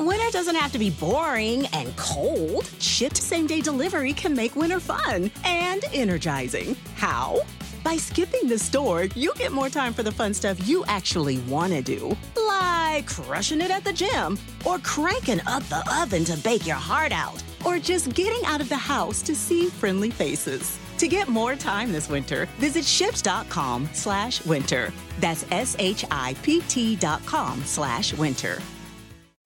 Winter doesn't have to be boring and cold. Shipt same day delivery can make winter fun and energizing. How? By skipping the store, you get more time for the fun stuff you actually want to do, like crushing it at the gym, or cranking up the oven to bake your heart out, or just getting out of the house to see friendly faces. To get more time this winter, visit shipt.com slash winter. That's S-H-I-P-T dot com slash winter.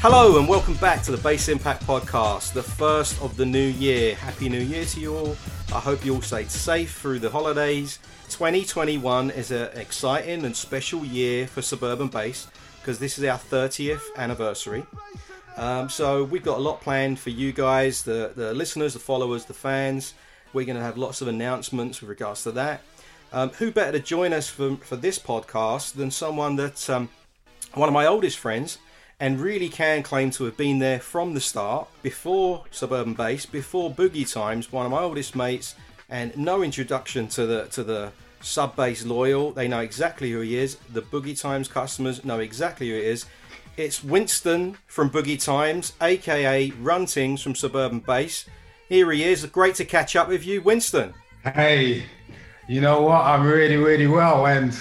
Hello and welcome back to the Base Impact Podcast, the first of the new year. Happy New Year to you all. I hope you all stayed safe through the holidays. 2021 is an exciting and special year for Suburban Base because this is our 30th anniversary. Um, so we've got a lot planned for you guys, the, the listeners, the followers, the fans. We're going to have lots of announcements with regards to that. Um, who better to join us for, for this podcast than someone that um, one of my oldest friends and really can claim to have been there from the start, before Suburban Base, before Boogie Times, one of my oldest mates, and no introduction to the to the sub base loyal. They know exactly who he is. The Boogie Times customers know exactly who it is. It's Winston from Boogie Times, aka Run Tings from Suburban Base. Here he is. Great to catch up with you, Winston. Hey, you know what? I'm really, really well. And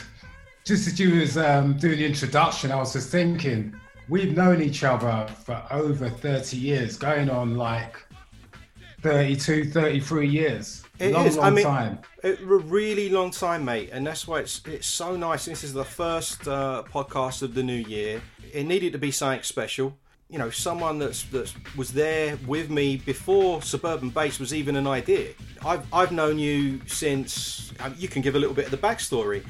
just as you was um, doing the introduction, I was just thinking, we've known each other for over 30 years, going on like 32, 33 years. It long, is. long I mean, time. It, a really long time, mate, and that's why it's it's so nice. This is the first uh, podcast of the new year. It needed to be something special. You know, someone that's that was there with me before Suburban Base was even an idea. I've I've known you since. Um, you can give a little bit of the backstory.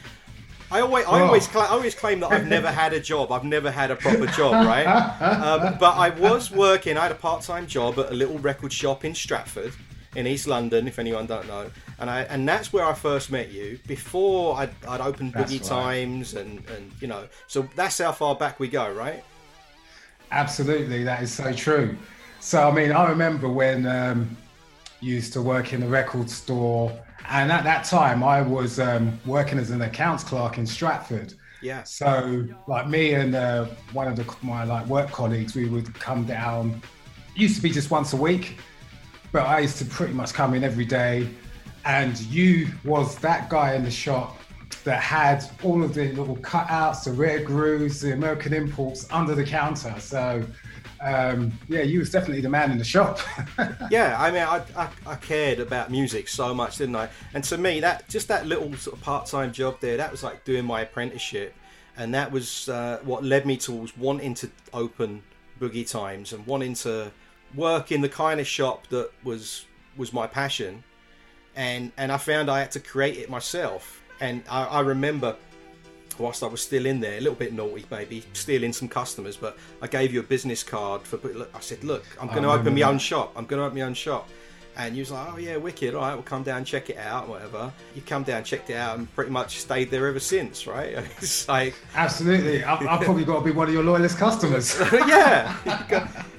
I always, I Oh. always, cla I always claim that I've never had a job. I've never had a proper job, right? um, but I was working. I had a part-time job at a little record shop in Stratford, in East London. If anyone don't know, and I, and that's where I first met you. Before I'd, I'd opened That's Boogie right. Times, and and you know, so that's how far back we go, right? Absolutely, that is so true. So, I mean, I remember when um, used to work in a record store, and at that time, I was um, working as an accounts clerk in Stratford. Yeah. So, like me and uh, one of the, my like work colleagues, we would come down. Used to be just once a week, but I used to pretty much come in every day. And you was that guy in the shop that had all of the little cutouts, the rare grooves, the American imports under the counter. So, um, yeah, you was definitely the man in the shop. yeah, I mean, I, I, I cared about music so much, didn't I? And to me, that just that little sort of part-time job there, that was like doing my apprenticeship, and that was uh, what led me towards wanting to open Boogie Times and wanting to work in the kind of shop that was was my passion, and and I found I had to create it myself. And I, I remember whilst I was still in there, a little bit naughty, maybe stealing some customers. But I gave you a business card for. I said, "Look, I'm oh, going to open my own shop. I'm going to open my own shop." And you was like, oh yeah, wicked. All right, we'll come down, check it out, whatever. You come down, checked it out, and pretty much stayed there ever since, right? It's like absolutely. I've, I've probably got to be one of your loyalist customers. yeah,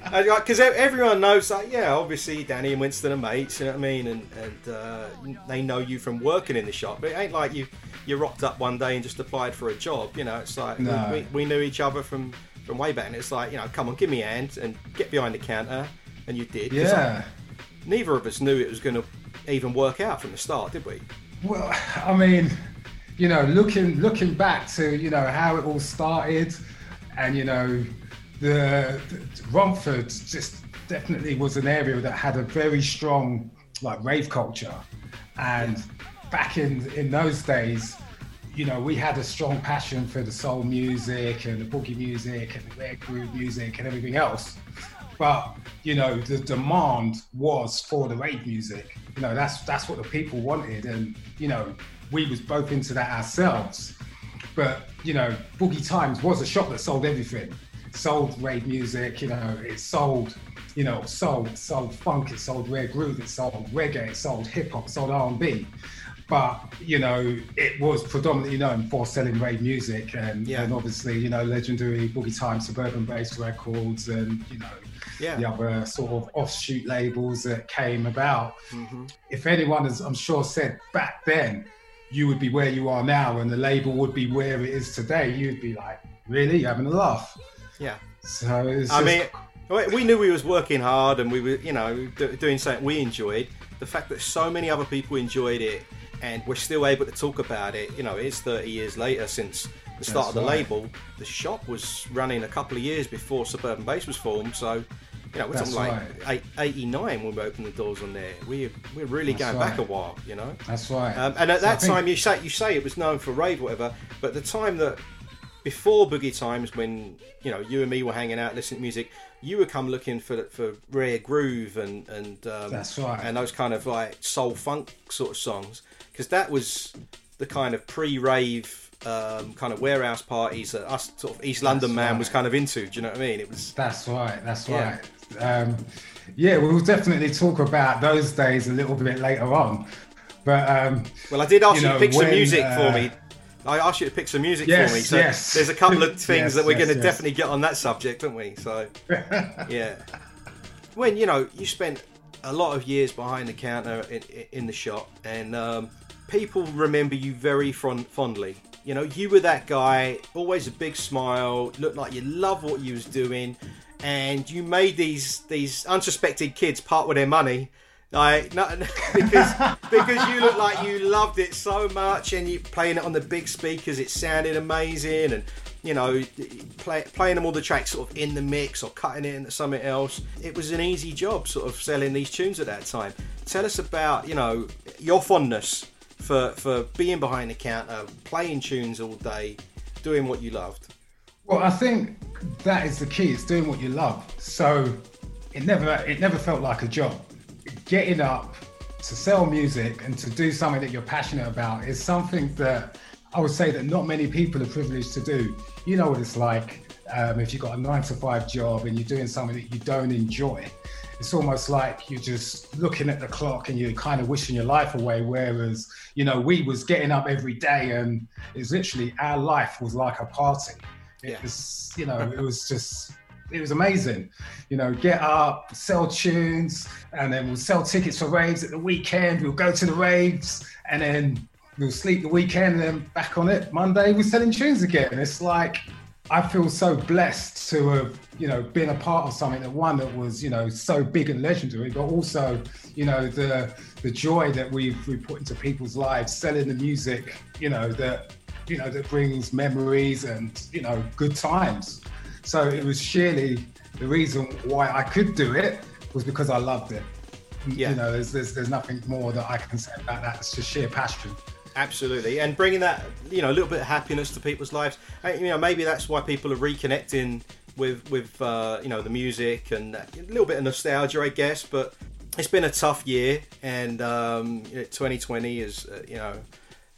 because everyone knows like, yeah, obviously Danny and Winston are mates. You know what I mean? And, and uh, they know you from working in the shop, but it ain't like you you rocked up one day and just applied for a job. You know, it's like no. we, we knew each other from from way back, and it's like you know, come on, give me a hand and get behind the counter, and you did. Yeah neither of us knew it was going to even work out from the start, did we? Well, I mean, you know, looking looking back to you know how it all started, and you know, the, the Romford just definitely was an area that had a very strong like rave culture, and back in in those days, you know, we had a strong passion for the soul music and the boogie music and the rare groove music and everything else but you know the demand was for the rave music. You know that's that's what the people wanted. And you know we was both into that ourselves. But you know boogie times was a shop that sold everything. Sold rave music you know it sold you know sold it sold funk it sold rare groove it sold reggae it sold hip-hop it sold r&b but you know it was predominantly known for selling rave music and, yeah. and obviously you know legendary boogie time suburban base records and you know yeah. the other sort of offshoot labels that came about. Mm-hmm. If anyone has, I'm sure, said back then, you would be where you are now and the label would be where it is today, you'd be like, really? You're having a laugh. Yeah. So I just... mean, we knew we was working hard and we were, you know, doing something we enjoyed. The fact that so many other people enjoyed it and we're still able to talk about it, you know, it's 30 years later since the start That's of the right. label. The shop was running a couple of years before Suburban Base was formed, so you know, we're talking like right. 89 when we opened the doors on there. We we're really That's going right. back a while, you know. That's right. Um, and at so that time, you say you say it was known for rave, whatever. But the time that before boogie times, when you know you and me were hanging out listening to music, you would come looking for for rare groove and and um, That's right. and those kind of like soul funk sort of songs because that was the kind of pre-rave um, kind of warehouse parties that us sort of East London that's man right. was kind of into. Do you know what I mean? It was. That's right. That's yeah. right. Um, yeah, we'll definitely talk about those days a little bit later on. But um, well, I did ask you, know, to pick when, some music uh, for me. I asked you to pick some music yes, for me. So yes. there's a couple of things yes, that we're going to definitely get on that subject, don't we? So yeah, when you know you spent a lot of years behind the counter in, in the shop, and um, people remember you very fond, fondly. You know, you were that guy, always a big smile, looked like you loved what you was doing, and you made these these unsuspected kids part with their money. Like, not, because because you look like you loved it so much, and you playing it on the big speakers, it sounded amazing, and you know, play, playing them all the tracks sort of in the mix or cutting it into something else. It was an easy job, sort of selling these tunes at that time. Tell us about you know your fondness for for being behind the counter, playing tunes all day, doing what you loved. Well, I think that is the key. It's doing what you love. So it never it never felt like a job. Getting up to sell music and to do something that you're passionate about is something that I would say that not many people are privileged to do. You know what it's like um, if you've got a nine to five job and you're doing something that you don't enjoy. It's almost like you're just looking at the clock and you're kind of wishing your life away. Whereas, you know, we was getting up every day and it's literally our life was like a party. It yeah. was, you know, it was just, it was amazing. You know, get up, sell tunes, and then we'll sell tickets for raves at the weekend. We'll go to the raves, and then we'll sleep the weekend, and then back on it Monday. We're selling tunes again. It's like I feel so blessed to have, you know, been a part of something that one that was, you know, so big and legendary, but also, you know, the the joy that we've we put into people's lives, selling the music, you know, that you know, that brings memories and, you know, good times. So it was sheerly the reason why I could do it was because I loved it. Yeah. You know, there's, there's, there's nothing more that I can say about that. It's just sheer passion. Absolutely, and bringing that you know a little bit of happiness to people's lives. You know, maybe that's why people are reconnecting with with uh, you know the music and a little bit of nostalgia, I guess. But it's been a tough year, and um, 2020 is uh, you know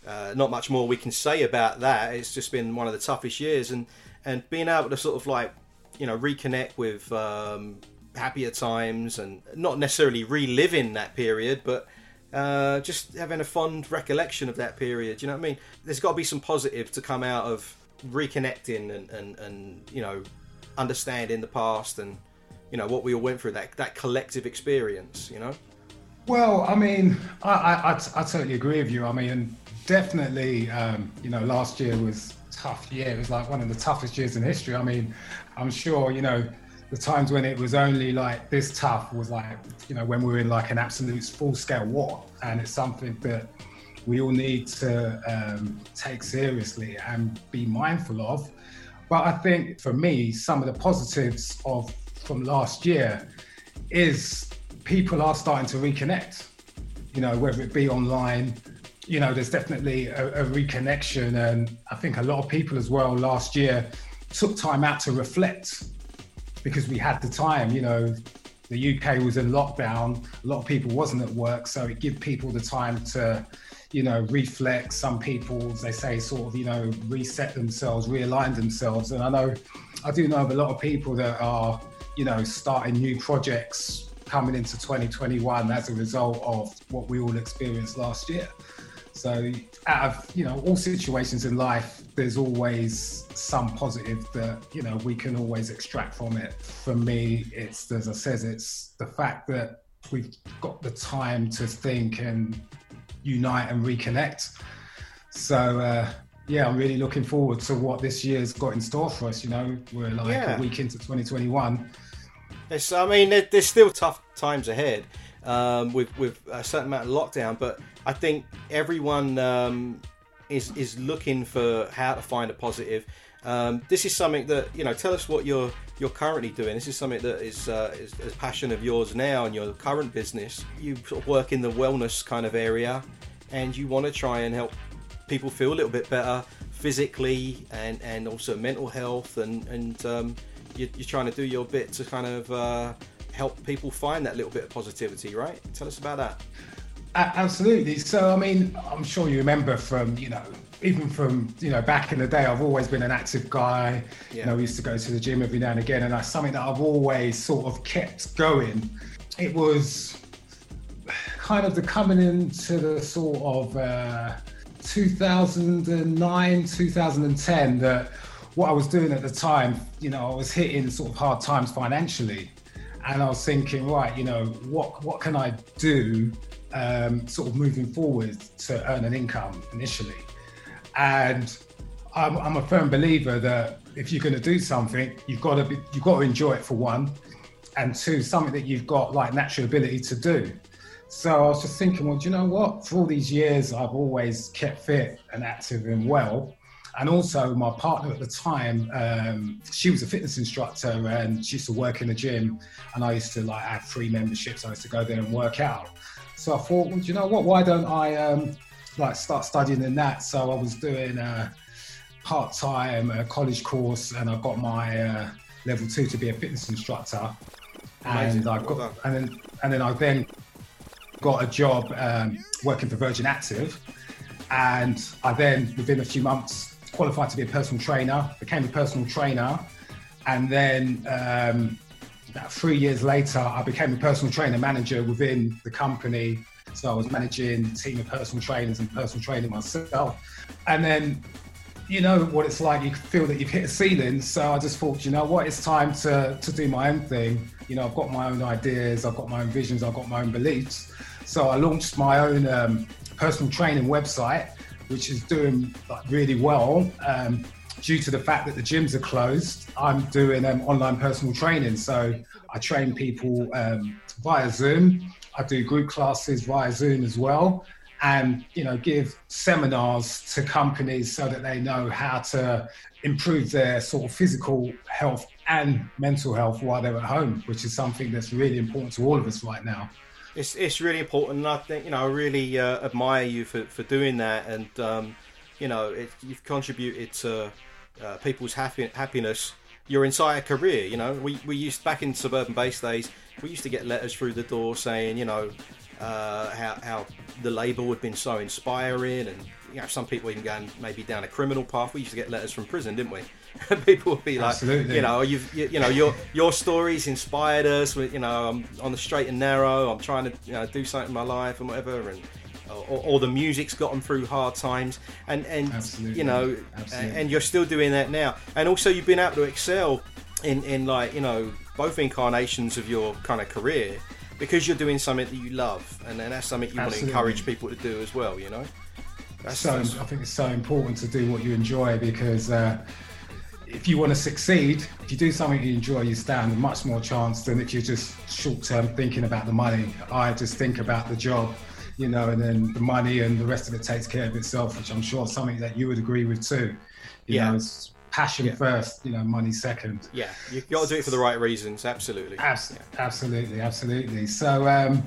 uh, not much more we can say about that. It's just been one of the toughest years, and and being able to sort of like you know reconnect with um, happier times and not necessarily reliving that period, but uh, just having a fond recollection of that period. You know what I mean? There's got to be some positive to come out of reconnecting and, and, and you know understanding the past and you know what we all went through that that collective experience. You know. Well, I mean, I, I, I, I totally agree with you. I mean, definitely, um, you know, last year was tough year. It was like one of the toughest years in history. I mean, I'm sure, you know, the times when it was only like this tough was like, you know, when we were in like an absolute full scale war. And it's something that we all need to um, take seriously and be mindful of. But I think for me, some of the positives of from last year is people are starting to reconnect, you know, whether it be online, you know, there's definitely a, a reconnection. And I think a lot of people as well last year took time out to reflect because we had the time, you know, the UK was in lockdown, a lot of people wasn't at work, so it gave people the time to, you know, reflect. Some people, they say, sort of, you know, reset themselves, realign themselves. And I know, I do know of a lot of people that are, you know, starting new projects coming into 2021 as a result of what we all experienced last year. So, out of you know all situations in life, there's always some positive that you know we can always extract from it. For me, it's as I says, it's the fact that we've got the time to think and unite and reconnect. So. Uh, yeah, I'm really looking forward to what this year's got in store for us. You know, we're like yeah. a week into 2021. It's, I mean, there's still tough times ahead um, with with a certain amount of lockdown, but I think everyone um, is is looking for how to find a positive. Um, this is something that you know. Tell us what you're you're currently doing. This is something that is, uh, is a passion of yours now in your current business. You sort of work in the wellness kind of area, and you want to try and help people feel a little bit better physically and and also mental health and and um, you're, you're, trying to do your bit to kind of uh, help people find that little bit of positivity, right? Tell us about that. Absolutely. So, I mean, I'm sure you remember from, you know, even from, you know, back in the day, I've always been an active guy. Yeah. You know, we used to go to the gym every now and again, and that's something that I've always sort of kept going. It was kind of the coming into the sort of uh, 2009, 2010 that what I was doing at the time, you know, I was hitting sort of hard times financially. And I was thinking, right, you know, what what can I do um, sort of moving forward to earn an income initially. And I'm, I'm a firm believer that if you're going to do something, you've got to be, you've got to enjoy it for one, and two, something that you've got like natural ability to do. So I was just thinking, well, do you know what? For all these years, I've always kept fit and active and well. And also, my partner at the time, um, she was a fitness instructor and she used to work in the gym. And I used to like have free memberships. I used to go there and work out. So I thought, well, you know what? Why don't I um, like start studying in that? So I was doing a part-time uh, college course, and I got my uh, level two to be a fitness instructor. Amazing. And I got, well and then and then I then got a job um, working for Virgin Active, and I then within a few months qualified to be a personal trainer, became a personal trainer, and then um, about three years later, I became a personal trainer manager within the company. So I was managing a team of personal trainers and personal training myself. And then, you know what it's like, you feel that you've hit a ceiling. So I just thought, you know what, it's time to, to do my own thing. You know, I've got my own ideas, I've got my own visions, I've got my own beliefs. So I launched my own um, personal training website, which is doing really well. Um, due to the fact that the gyms are closed, I'm doing um, online personal training. So I train people um, via Zoom. I do group classes via Zoom as well, and you know give seminars to companies so that they know how to improve their sort of physical health and mental health while they're at home, which is something that's really important to all of us right now. It's it's really important, and I think you know I really uh, admire you for, for doing that, and um, you know it, you've contributed to uh, people's happy, happiness your entire career. You know, we, we used back in suburban base days, we used to get letters through the door saying, you know, uh, how, how the label had been so inspiring, and you know some people even going maybe down a criminal path. We used to get letters from prison, didn't we? people will be like, Absolutely. you know, you've you, you know your your stories inspired us. With, you know, I'm on the straight and narrow. I'm trying to you know do something in my life and whatever, and or, or the music's got them through hard times, and and Absolutely. you know, Absolutely. and you're still doing that now, and also you've been able to excel in in like you know both incarnations of your kind of career because you're doing something that you love, and then that's something you want to encourage people to do as well. You know, that's, so that's- I think it's so important to do what you enjoy because uh, if you want to succeed, if you do something you enjoy, you stand a much more chance than if you're just short term thinking about the money. I just think about the job, you know, and then the money and the rest of it takes care of itself, which I'm sure is something that you would agree with too. You Yeah. know, it's passion Yeah. first, you know, money second. yeah, you got to do it for the right reasons. Absolutely. Abs- Absolutely, absolutely. So, um,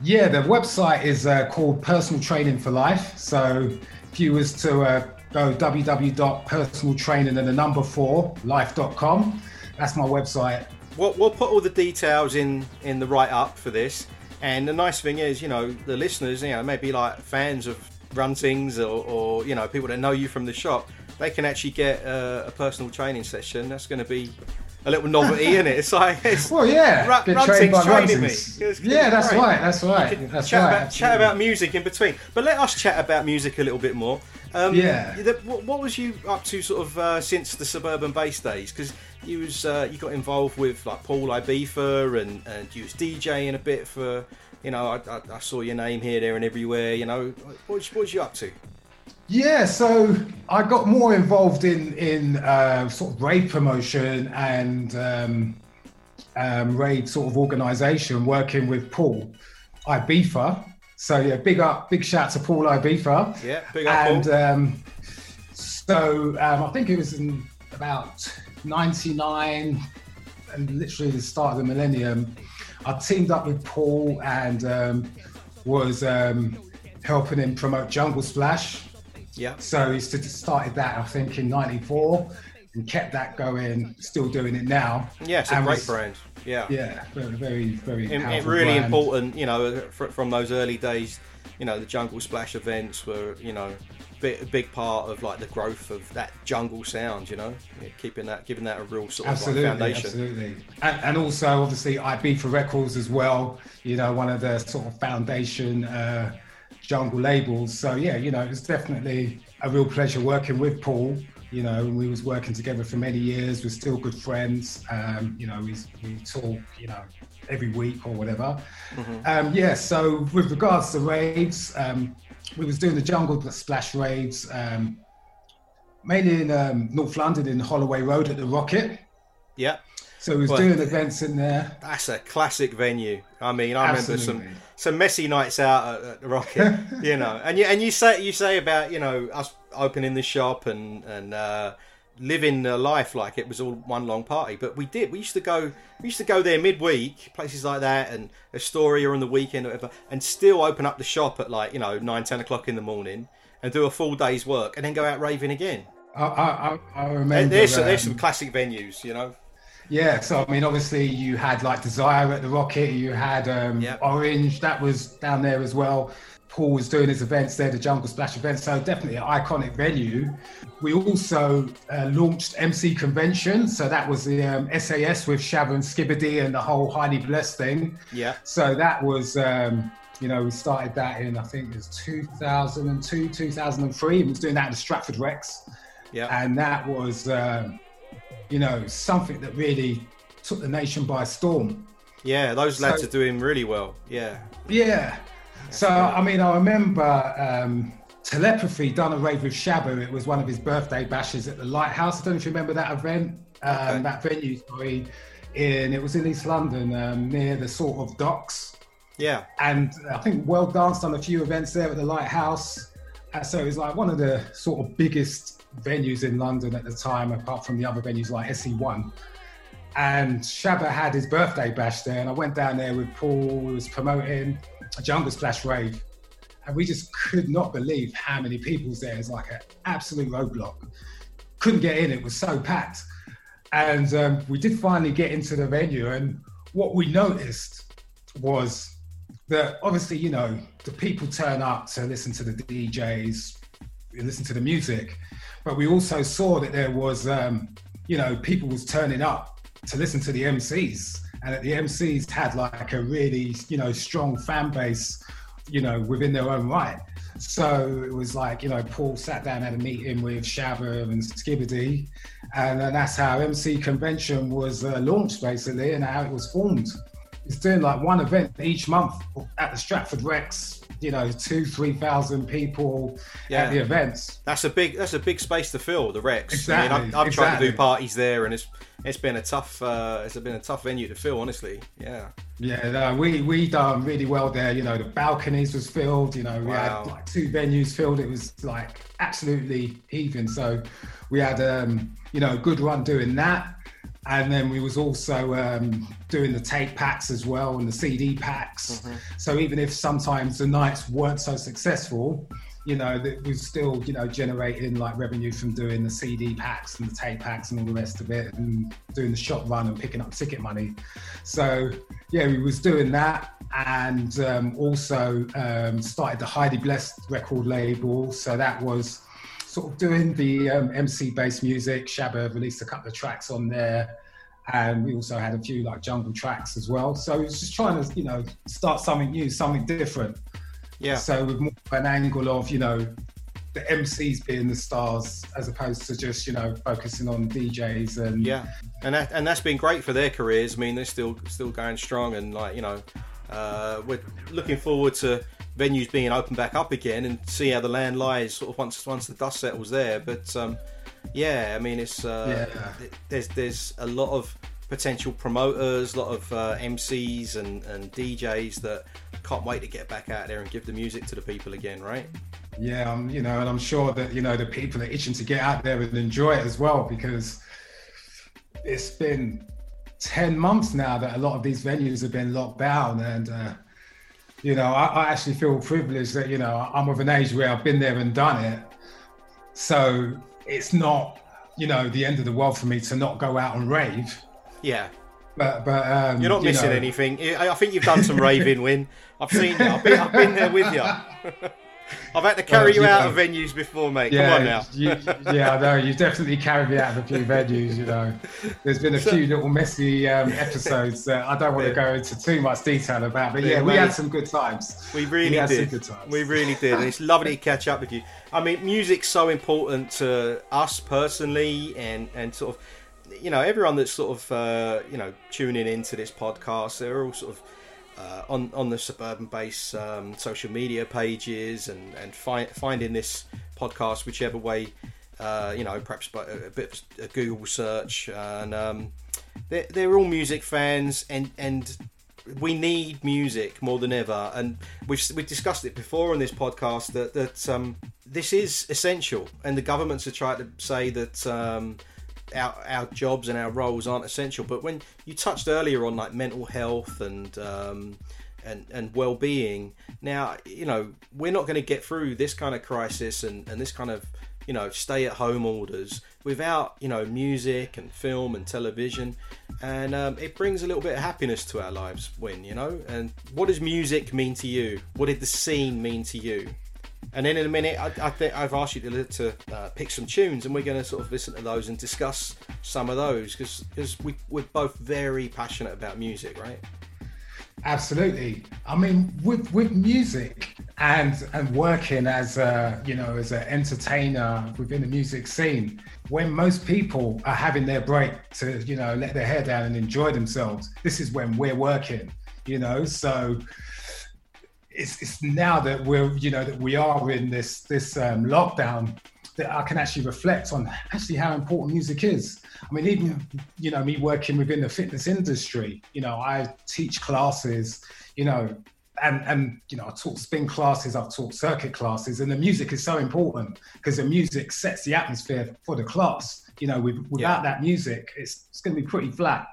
yeah, the website is uh, called Personal Training for Life. So, if you was to uh, go www.personaltraining and the number four life.com, that's my website. We'll, we'll put all the details in in the write up for this. And the nice thing is, you know, the listeners, you know, maybe like fans of Run Tings or, or you know people that know you from the shop, they can actually get uh, a personal training session. That's going to be a little novelty, isn't it? It's like it's, Well, yeah, Run trained by training me. Yeah, that's great. right. That's right. That's chat right. About, chat about music in between, but let us chat about music a little bit more. Um, Yeah. the- what, what was you up to, sort of, uh, since the suburban base days? Because you was uh, you got involved with like Paul Ibiza and and you was DJing a bit for. You know, I, I, I saw your name here, there, and everywhere. You know, what was, what was you up to? Yeah, so I got more involved in in uh, sort of rave promotion and um, um, rave sort of organisation, working with Paul Ibiza. So yeah, big up, big shout to Paul Ibiza. Yeah, big up, And um, so um, I think it was in about '99 and literally the start of the millennium. I teamed up with Paul and um, was um, helping him promote Jungle Splash. Yeah, So he started that, I think, in '94 and kept that going. Still doing it now. yeah, it's a And great was- brand. Yeah, Yeah, very, very, very. It, it really brand. important, you know, fr- from those early days. You know, the Jungle Splash events were, you know, a big part of like the growth of that jungle sound. You know, Yeah, keeping that, giving that a real sort of like, Absolutely, foundation. absolutely, and, and also obviously Ibiza Records as well. You know, one of the sort of foundation uh, jungle labels. So yeah, you know, it's definitely a real pleasure working with Paul. You know, we was working together for many years. We're still good friends. Um, you know, we we talk. You know, every week or whatever. Um, yeah. So with regards to raids, um, we was doing the jungle splash raids Um, mainly in um, North London in Holloway Road at the Rocket. Yeah, So he was Well- doing events in there. that's a classic venue. I mean, I remember some some messy nights out at, at the Rocket. you know, and you and you say you say about you know us opening the shop and and. Uh, living a life like it was all one long party but we did we used to go we used to go there midweek places like that and astoria on the weekend or whatever and still open up the shop at like you know 9 10 o'clock in the morning and do a full day's work and then go out raving again I, I, I- I And remember. there's, there's um, some classic venues you know Yeah, so I mean, obviously you had like Desire at the Rocket, you had um, Yep. Orange, that was down there as well. Paul was doing his events there, the Jungle Splash events, so definitely an iconic venue. We also uh, launched MC Convention, so that was the um, SAS with Shabba and Skibadee and the whole Highly Blessed thing. yeah So that was, um, you know, we started that in I think it was 2002, 2003. and was doing that at the Stratford Rex yeah and that was um, you know something that really took the nation by storm. Yeah those lads So- are doing really well. Yeah. Yeah. So i mean i remember um, telepathy done a rave with Shabba. it was one of his birthday bashes at the lighthouse. I don't know if you remember that event um, Okay. that venue sorry in it was in east london um, near the sort of docks. Yeah. And I think World Danced done a few events there at the Lighthouse. Uh, so it was like one of the sort of biggest venues in London at the time, apart from the other venues like SE1. And Shabba had his birthday bash there, and I went down there with Paul, who was promoting a Jungle Splash rave. And we just could not believe how many people was there. It's like an absolute roadblock. Couldn't get in, it was so packed. And um, we did finally get into the venue, and what we noticed was that obviously, you know, the people turn up to listen to the DJs, listen to the music, but we also saw that there was, um, you know, people was turning up to listen to the MCs, and that the MCs had like a really, you know, strong fan base, you know, within their own right. So it was like, you know, Paul sat down at a meeting with Shabba and Skibadee, and that's how MC Convention was uh, launched basically, and how it was formed. It's doing like one event each month at the Stratford Rex. You know, two, three thousand people Yeah. at the events. That's a big that's a big space to fill the Rex. I Exactly, mean, I've, I've tried to do parties there, and it's it's been a tough uh, it's been a tough venue to fill, honestly. Yeah. Yeah, no, we we done really well there. You know, the balconies was filled. You know, we Wow. had like two venues filled. It was like absolutely heaving. So we had um, you know a good run doing that, and then we was also um, doing the tape packs as well and the CD packs. So even if sometimes the nights weren't so successful. You know, that was still, you know, generating like revenue from doing the CD packs and the tape packs and all the rest of it and doing the shop run and picking up ticket money. So yeah, we was doing that and um, also um, started the Highly Blessed record label. So that was sort of doing the um, MC based music. Shabba released a couple of tracks on there. And we also had a few like jungle tracks as well. So it was just trying to, you know, start something new, something different. Yeah. So with more of an angle of, you know, the MCs being the stars as opposed to just, you know, focusing on DJs and Yeah, and that and that's been great for their careers. I mean, they're still still going strong, and like you know, uh, we're looking forward to venues being open back up again and see how the land lies sort of once once the dust settles there. But um, yeah, I mean, it's uh, Yeah. there's there's a lot of potential promoters, a lot of uh, MCs and, and DJs that can't wait to get back out there and give the music to the people again, right? Yeah, um, you know, and I'm sure that you know the people are itching to get out there and enjoy it as well because it's been ten months now that a lot of these venues have been locked down, and uh, you know, I, I actually feel privileged that you know I'm of an age where I've been there and done it, so it's not you know the end of the world for me to not go out and rave. Yeah, But but um, You're not you missing know, anything. I think you've done some raving, Win. I've seen you. I've been, I've been there with you. I've had to carry Well, you out know. of venues before, mate. Yeah, Come on now. you, yeah, I know. You've definitely carried me out of a few venues. You know, there's been a few little messy um, episodes that I don't want to go into too much detail about. But Yeah, yeah, we mate. had some good times. We really some did. good times. We really did, and it's lovely to catch up with you. I mean, music's so important to us personally, and and sort of, you know, everyone that's sort of, uh, you know, tuning into this podcast. They're all sort of. Uh, on on the suburban base um, social media pages and and find, finding this podcast whichever way uh, you know perhaps by a, a bit of a Google search. And um, they're, they're all music fans and and we need music more than ever. And we've we've discussed it before on this podcast that that um, this is essential. And the governments are trying to say that um, our, our jobs and our roles aren't essential but when you touched earlier on like mental health and um, and, and well-being now you know we're not going to get through this kind of crisis and, and this kind of you know stay at home orders without you know music and film and television. And um, it brings a little bit of happiness to our lives when you know? And what does music mean to you? What did the scene mean to you and then in a minute, I, I think I've asked you to, to uh, pick some tunes, and we're going to sort of listen to those and discuss some of those because we, we're both very passionate about music, right? Absolutely. I mean, with with music and and working as a you know as an entertainer within the music scene, when most people are having their break to you know let their hair down and enjoy themselves, this is when we're working. You know, so it's it's now that we're you know that we are in this this um, lockdown that I can actually reflect on actually how important music is. I mean, even you know me working within the fitness industry, you know, I teach classes, you know, and and you know I taught spin classes, I've taught circuit classes, and the music is so important because the music sets the atmosphere for the class. You know, with, without that music, it's it's going to be pretty flat.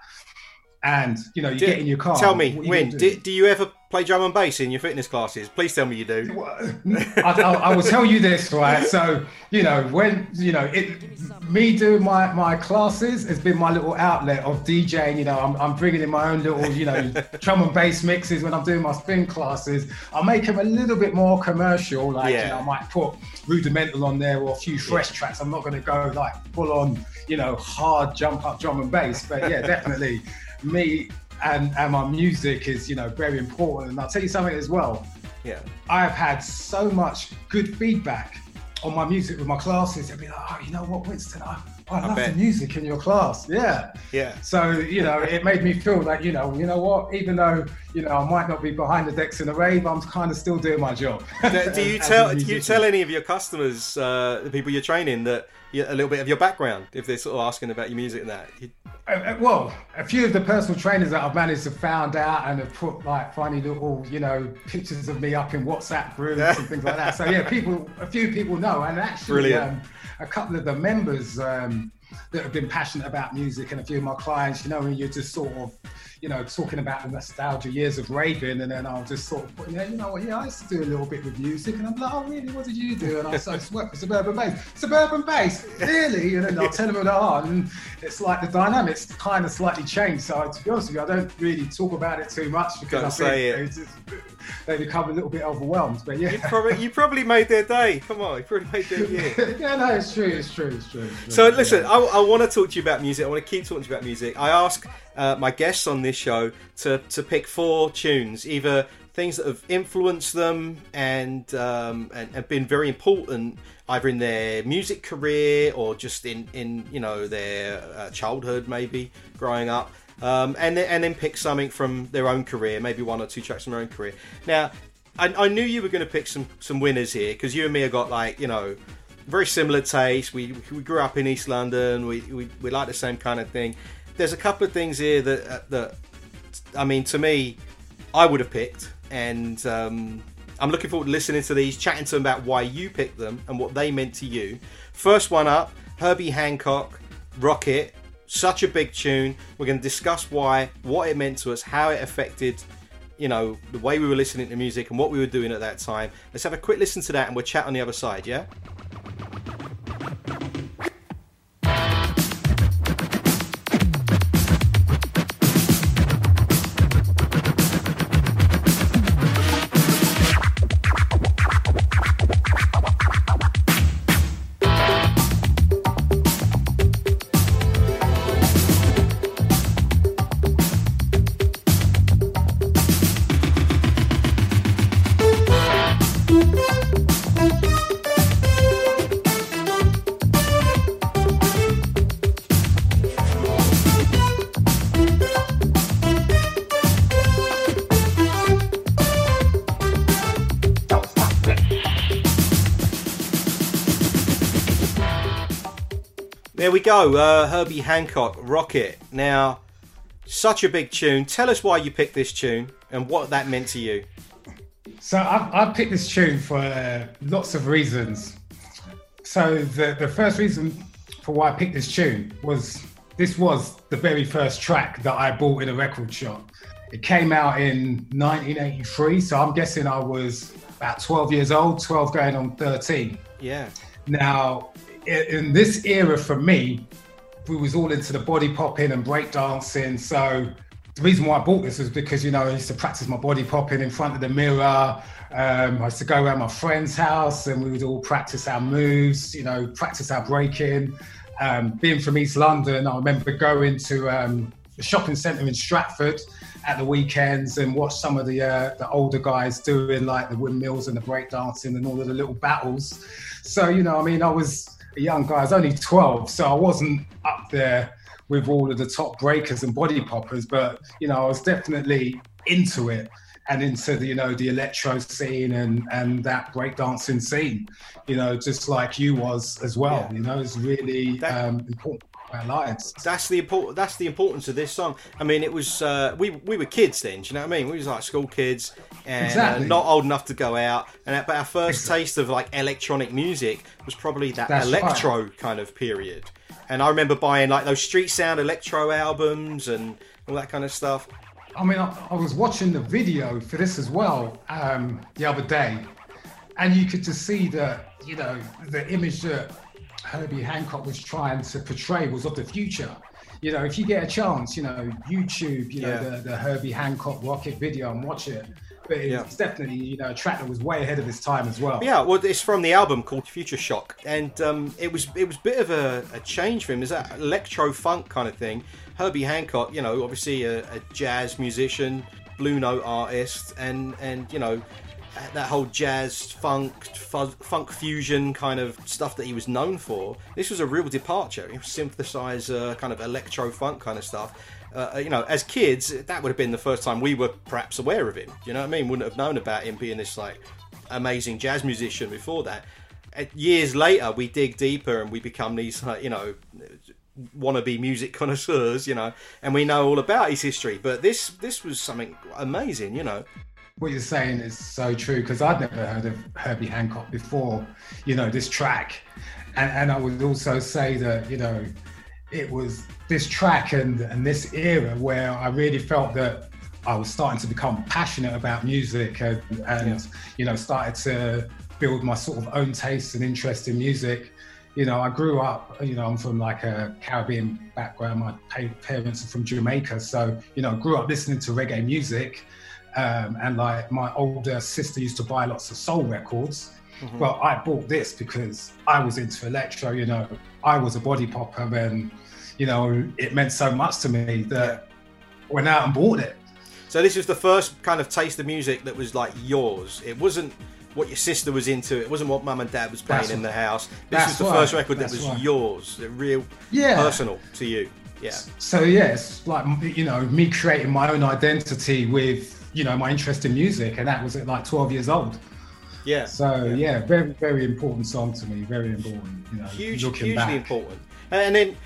And you know you Do- get in your car. Tell me, Win, do? do, do you ever play drum and bass in your fitness classes? Please tell me you do. I, I, I will tell you this, right? So, you know, when you know it, me doing my my classes has been my little outlet of DJing. You know, I'm, I'm bringing in my own little, you know, drum and bass mixes when I'm doing my spin classes. I make them a little bit more commercial. Like, Yeah. you know, I might put rudimental on there or a few fresh tracks. I'm not going to go like full on, you know, hard jump up drum and bass. But yeah, definitely, me and and my music is, you know, very important. And I'll tell you something as well. Yeah. I've had so much good feedback on my music with my classes. They'll be like, oh, you know what, Winston, I, I love bet. the music in your class. Yeah. Yeah. So, you know, it made me feel like, you know, you know what, even though, you know, I might not be behind the decks in a rave, I'm kind of still doing my job. Do, do you tell do you tell any of your customers, uh, the people you're training, that a little bit of your background if they're sort of asking about your music and that? Uh, uh, well, a few of the personal trainers that I've managed to found out and have put like funny little, you know, pictures of me up in WhatsApp groups and things like that. So yeah, people, a few people know, and actually, um, a couple of the members um, that have been passionate about music, and a few of my clients, you know, when you're just sort of, you know, talking about the nostalgia years of raving, and then I'll just sort of put, yeah, you know what, yeah, I used to do a little bit with music, and I'm like, oh really, what did you do? And I I work for Suburban Base. Suburban Base, really? And then I'll tell them what they are, and it's like the dynamics kind of slightly changed. So to be honest with you, I don't really talk about it too much because Don't I say think it. it's just- they become a little bit overwhelmed. But yeah. You probably you probably made their day. Come on, you probably made their year. yeah, no, it's true, it's true, it's true. It's true. So listen, Yeah. I, I want to talk to you about music. I want to keep talking to you about music. I ask uh, my guests on this show to to pick four tunes, either things that have influenced them and um, and have been very important, either in their music career or just in in you know their uh, childhood, maybe growing up. Um, and then, and then pick something from their own career, maybe one or two tracks from their own career. Now, I, I knew you were going to pick some some winners here because you and me have got like you know very similar taste. We we grew up in East London. We we, we like the same kind of thing. There's a couple of things here that uh, that I mean to me, I would have picked, and um, I'm looking forward to listening to these, chatting to them about why you picked them and what they meant to you. First one up, Herbie Hancock, Rocket. Such a big tune. We're going to discuss why, what it meant to us, how it affected you know, the way we were listening to music and what we were doing at that time. Let's have a quick listen to that and we'll chat on the other side, yeah? Go, uh, Herbie Hancock, Rocket. Now, such a big tune. Tell us why you picked this tune and what that meant to you. So I've, I've picked this tune for uh, lots of reasons. So the, the first reason for why I picked this tune was this was the very first track that I bought in a record shop. It came out in 1983, so I'm guessing I was about 12 years old, 12 going on 13. Yeah. Now, i- in this era for me, we was all into the body popping and break dancing. So the reason why I bought this was because you know I used to practice my body popping in front of the mirror. Um, I used to go around my friend's house and we would all practice our moves. You know, practice our breaking. Um, being from East London, I remember going to um, the shopping centre in Stratford at the weekends and watch some of the uh, the older guys doing like the windmills and the break dancing and all of the little battles. So you know, I mean, I was a young guy. I was only twelve, so I wasn't up there with all of the top breakers and body poppers. But you know, I was definitely into it and into the you know the electro scene and and that breakdancing scene. You know, just like you was as well. Yeah. You know, it's really That- um, important for our lives. That's the important. That's the importance of this song. I mean, it was uh, we we were kids then. Do you know what I mean? We was like school kids and Exactly. uh, not old enough to go out. And but our first taste of like electronic music was probably that That's electro kind of period. And I remember buying like those street sound electro albums and all that kind of stuff. I mean, I, I was watching the video for this as well um, the other day, and you could just see that you know the image that Herbie Hancock was trying to portray was of the future. You know, if you get a chance, you know, YouTube, you know, the, the Herbie Hancock rocket video and watch it. But it's Yeah. definitely, you know, a track that was way ahead of its time as well. Yeah, well, it's from the album called Future Shock, and um, it was it was a bit of a, a change for him. Is that electro funk kind of thing? Herbie Hancock, you know, obviously a, a jazz musician, blue note artist, and and you know that whole jazz funk fuzz, funk fusion kind of stuff that he was known for. This was a real departure. Synthesizer, kind of electro funk kind of stuff. Uh, you know, as kids, that would have been the first time we were perhaps aware of him. You know what I mean? Wouldn't have known about him being this like amazing jazz musician before that. Uh, Years later, we dig deeper and we become these, like, you know, wannabe music connoisseurs, you know, and we know all about his history. But this this was something amazing, you know. What you're saying is so true because I'd never heard of Herbie Hancock before, you know, this track. And, and I would also say that, you know, it was this track and, and this era where I really felt that I was starting to become passionate about music and, and you know, started to build my sort of own taste and interest in music. You know, I grew up, you know, I'm from like a Caribbean background. My parents are from Jamaica. So, you know, I grew up listening to reggae music. Um, and like my older sister used to buy lots of soul records. Well, I bought this because I was into electro, you know, I was a body popper and, you know, it meant so much to me that I went out and bought it. So this was the first kind of taste of music that was like yours. It wasn't what your sister was into. It wasn't what mum and dad was playing That's in the house. This was the right. first record that That's was right. yours, the real, Yeah. personal to you. Yeah. So yes, like you know, me creating my own identity with you know my interest in music, and that was at like 12 years old. Yeah. So yeah, very very important song to me, very important. You know, huge, looking hugely back. important. And then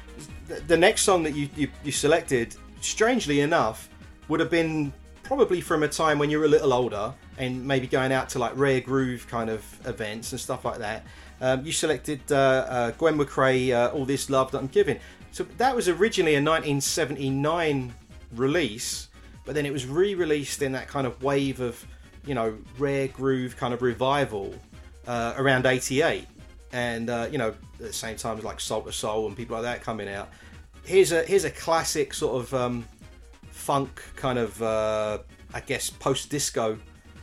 the next song that you, you, you selected, strangely enough, would have been probably from a time when you were a little older and maybe going out to like rare groove kind of events and stuff like that. Um, you selected uh, uh, Gwen McRae, uh, All This Love That I'm Giving. So that was originally a 1979 release, but then it was re-released in that kind of wave of, you know, rare groove kind of revival uh, around 88 and uh, you know at the same time as like Soul II Soul and people like that coming out. Here's a here's a classic sort of um, funk kind of uh, I guess post disco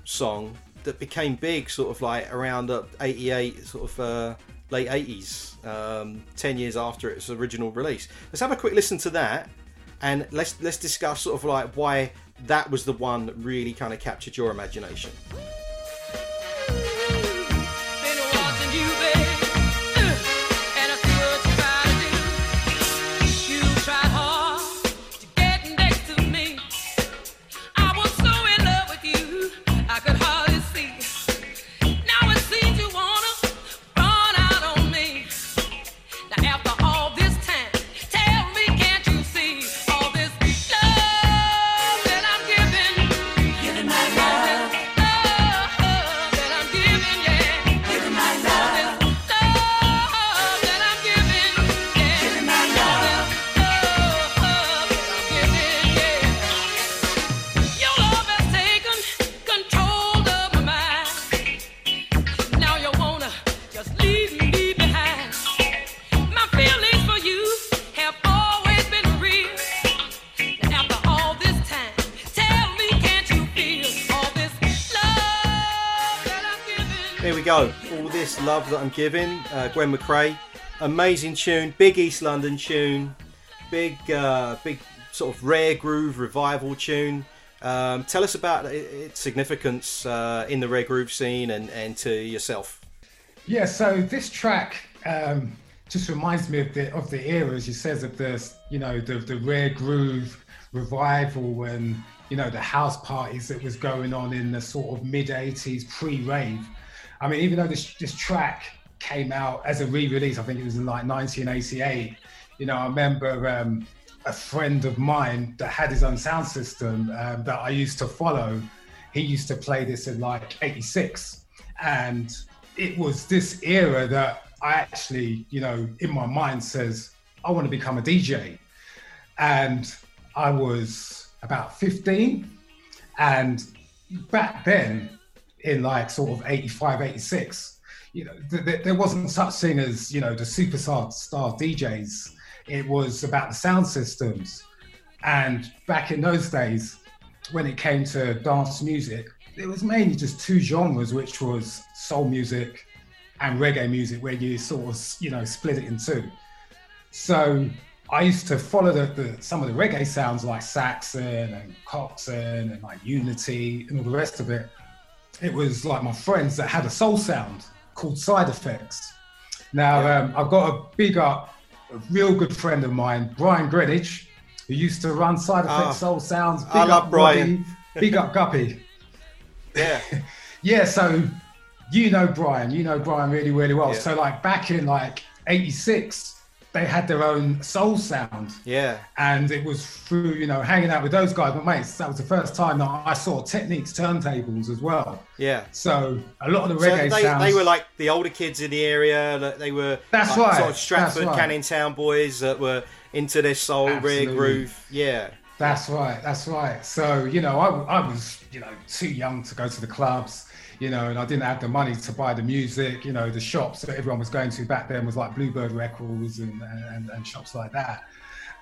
song that became big sort of like around uh, 88 sort of uh, late 80s um, 10 years after its original release let's have a quick listen to that and let's let's discuss sort of like why that was the one that really kind of captured your imagination that I'm giving. Uh, Gwen McRae, amazing tune, big East London tune, big, uh, big sort of rare groove revival tune. Um, tell us about its significance uh, in the rare groove scene and, and to yourself. Yeah, so this track um, just reminds me of the of the era, as you says, of the you know the the rare groove revival and you know the house parties that was going on in the sort of mid '80s pre-rave. I mean, even though this this track came out as a re-release, I think it was in like 1988. You know, I remember um, a friend of mine that had his own sound system um, that I used to follow. He used to play this in like '86, and it was this era that I actually, you know, in my mind says, I want to become a DJ. And I was about 15. And back then, in like sort of 85, 86, you know, th- th- there wasn't such thing as, you know, the superstar star DJs. It was about the sound systems. And back in those days, when it came to dance music, it was mainly just two genres, which was soul music and reggae music, where you sort of, you know, split it in two. So I used to follow the, the some of the reggae sounds like Saxon and Coxsone and like Unity and all the rest of it. It was like my friends that had a soul sound called Side Effects. Now um, I've got a big up, a real good friend of mine, Brian Greenwich, who used to run Side Effects Ah, Soul Sounds. Big I love up Brian. Robbie, big up Guppy. Yeah. Yeah, so you know Brian, you know Brian really, really well. Yeah. So like back in like '86, they had their own soul sound, Yeah. and it was through you know hanging out with those guys, my mates. That was the first time that I saw Technics turntables as well. Yeah. So a lot of the So reggae they, sounds. they were like the older kids in the area. that They were That's like, right, sort of Stratford, right. Canning Town boys that were into their soul, Absolutely. groove. Yeah. That's right. That's right. So you know, I, I was you know too young to go to the clubs, you know, and I didn't have the money to buy the music. You know, the shops that everyone was going to back then was like Bluebird Records and and, and shops like that.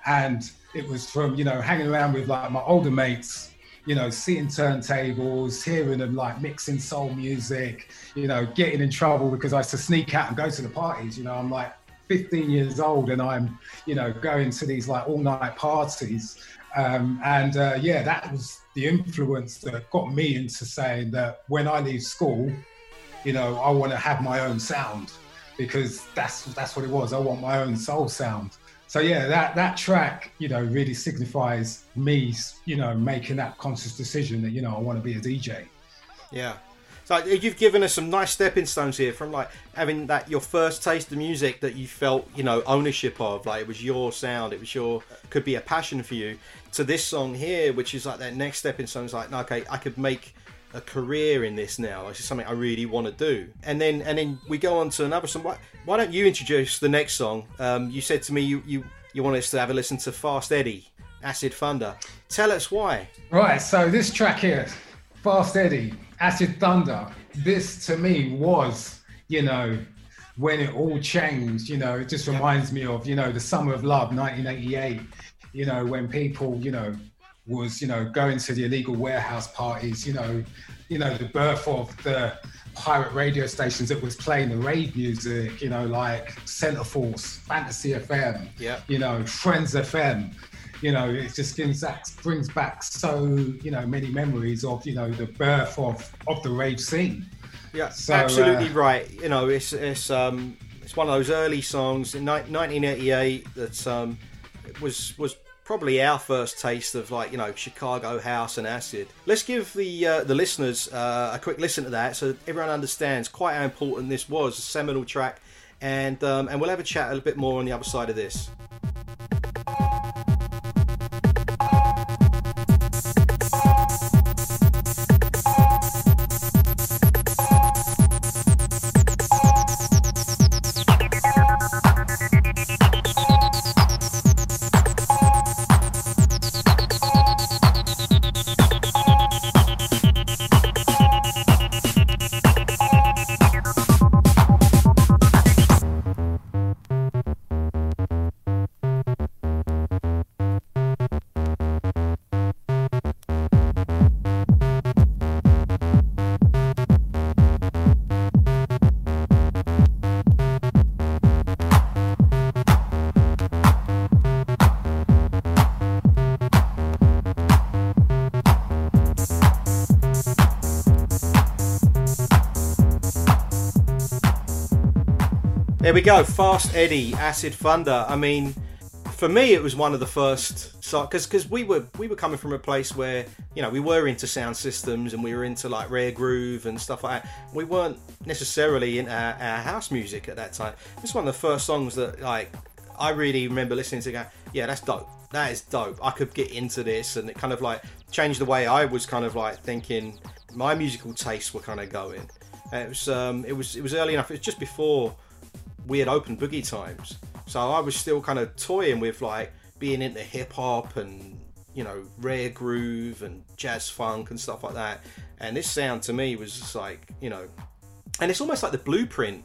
And it was from you know hanging around with like my older mates, you know, seeing turntables, hearing them like mixing soul music, you know, getting in trouble because I used to sneak out and go to the parties. You know, I'm like 15 years old and I'm, you know, going to these like all night parties. Um, and uh, yeah, that was the influence that got me into saying that when I leave school, you know, I want to have my own sound because that's that's what it was. I want my own soul sound. So yeah, that that track, you know, really signifies me, you know, making that conscious decision that you know I want to be a DJ. Yeah. So you've given us some nice stepping stones here from like having that your first taste of music that you felt you know ownership of, like it was your sound, it was your could be a passion for you, to this song here, which is like that next stepping stone. Is like, okay, I could make a career in this now. This is something I really want to do. And then and then we go on to another song. Why, why don't you introduce the next song? Um, you said to me you you you want us to have a listen to Fast Eddie, Acid Thunder. Tell us why. Right, so this track here, Fast Eddie, Acid Thunder, this to me was, you know, when it all changed, you know, it just reminds me of, you know, the summer of love, 1988, you know, when people, you know, was, you know, going to the illegal warehouse parties, you know, you know, the birth of the pirate radio stations that was playing the rave music, you know, like Centreforce, Fantasy FM, Yeah. you know, Friends FM. You know, it just brings back, brings back so you know many memories of you know the birth of of the rave scene. Yeah, So, absolutely uh, right. You know, it's it's um it's one of those early songs in ni- 1988 that um was was probably our first taste of like you know Chicago house and acid. Let's give the uh, the listeners uh, a quick listen to that so everyone understands quite how important this was, a seminal track, and um, and we'll have a chat a little bit more on the other side of this. There we go, Fast Eddie, Acid Thunder. I mean, for me, it was one of the first because because we were we were coming from a place where you know we were into sound systems and we were into like rare groove and stuff like that. We weren't necessarily in our, our house music at that time. It's one of the first songs that like I really remember listening to. Go, yeah, that's dope. That is dope. I could get into this, and it kind of like changed the way I was kind of like thinking. My musical tastes were kind of going. It was um, it was it was early enough. It was just before we had opened boogie times so i was still kind of toying with like being into hip-hop and you know rare groove and jazz funk and stuff like that. And this sound to me was just like you know, and it's almost like the blueprint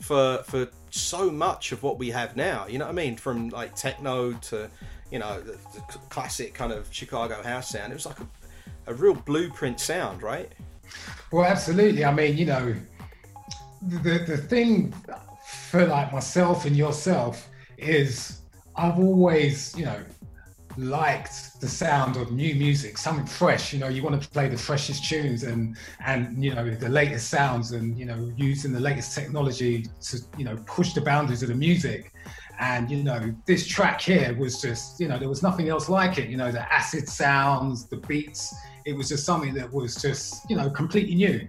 for for so much of what we have now. You know what I mean? From like techno to you know the, the classic kind of Chicago house sound. It was like a, a real blueprint sound, right? Well, absolutely. I mean, you know, the the thing for like myself and yourself is I've always, you know, liked the sound of new music, something fresh. You know, you want to play the freshest tunes and and you know the latest sounds and you know using the latest technology to you know push the boundaries of the music. And you know, this track here was just, you know, there was nothing else like it. You know, the acid sounds, the beats. It was just something that was just, you know, completely new.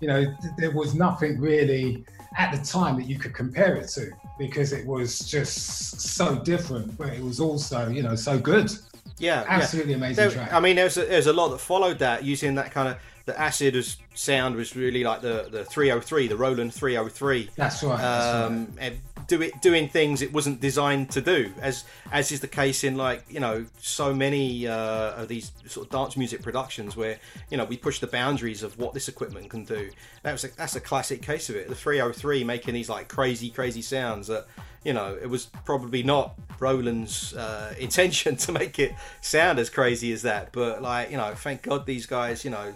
You know, th- there was nothing really at the time that you could compare it to because it was just so different, but it was also, you know, so good. Yeah, Absolutely yeah. amazing There- track. I mean, there's a, there's a lot that followed that using that kind of the acid was, sound was really like the the 303, the Roland 303. That's right. That's right. um, do it doing things it wasn't designed to do, as as is the case in like you know so many uh, of these sort of dance music productions where you know we push the boundaries of what this equipment can do. That was a, that's a classic case of it. The 303 making these like crazy crazy sounds that you know it was probably not Roland's uh, intention to make it sound as crazy as that, but like you know thank God these guys you know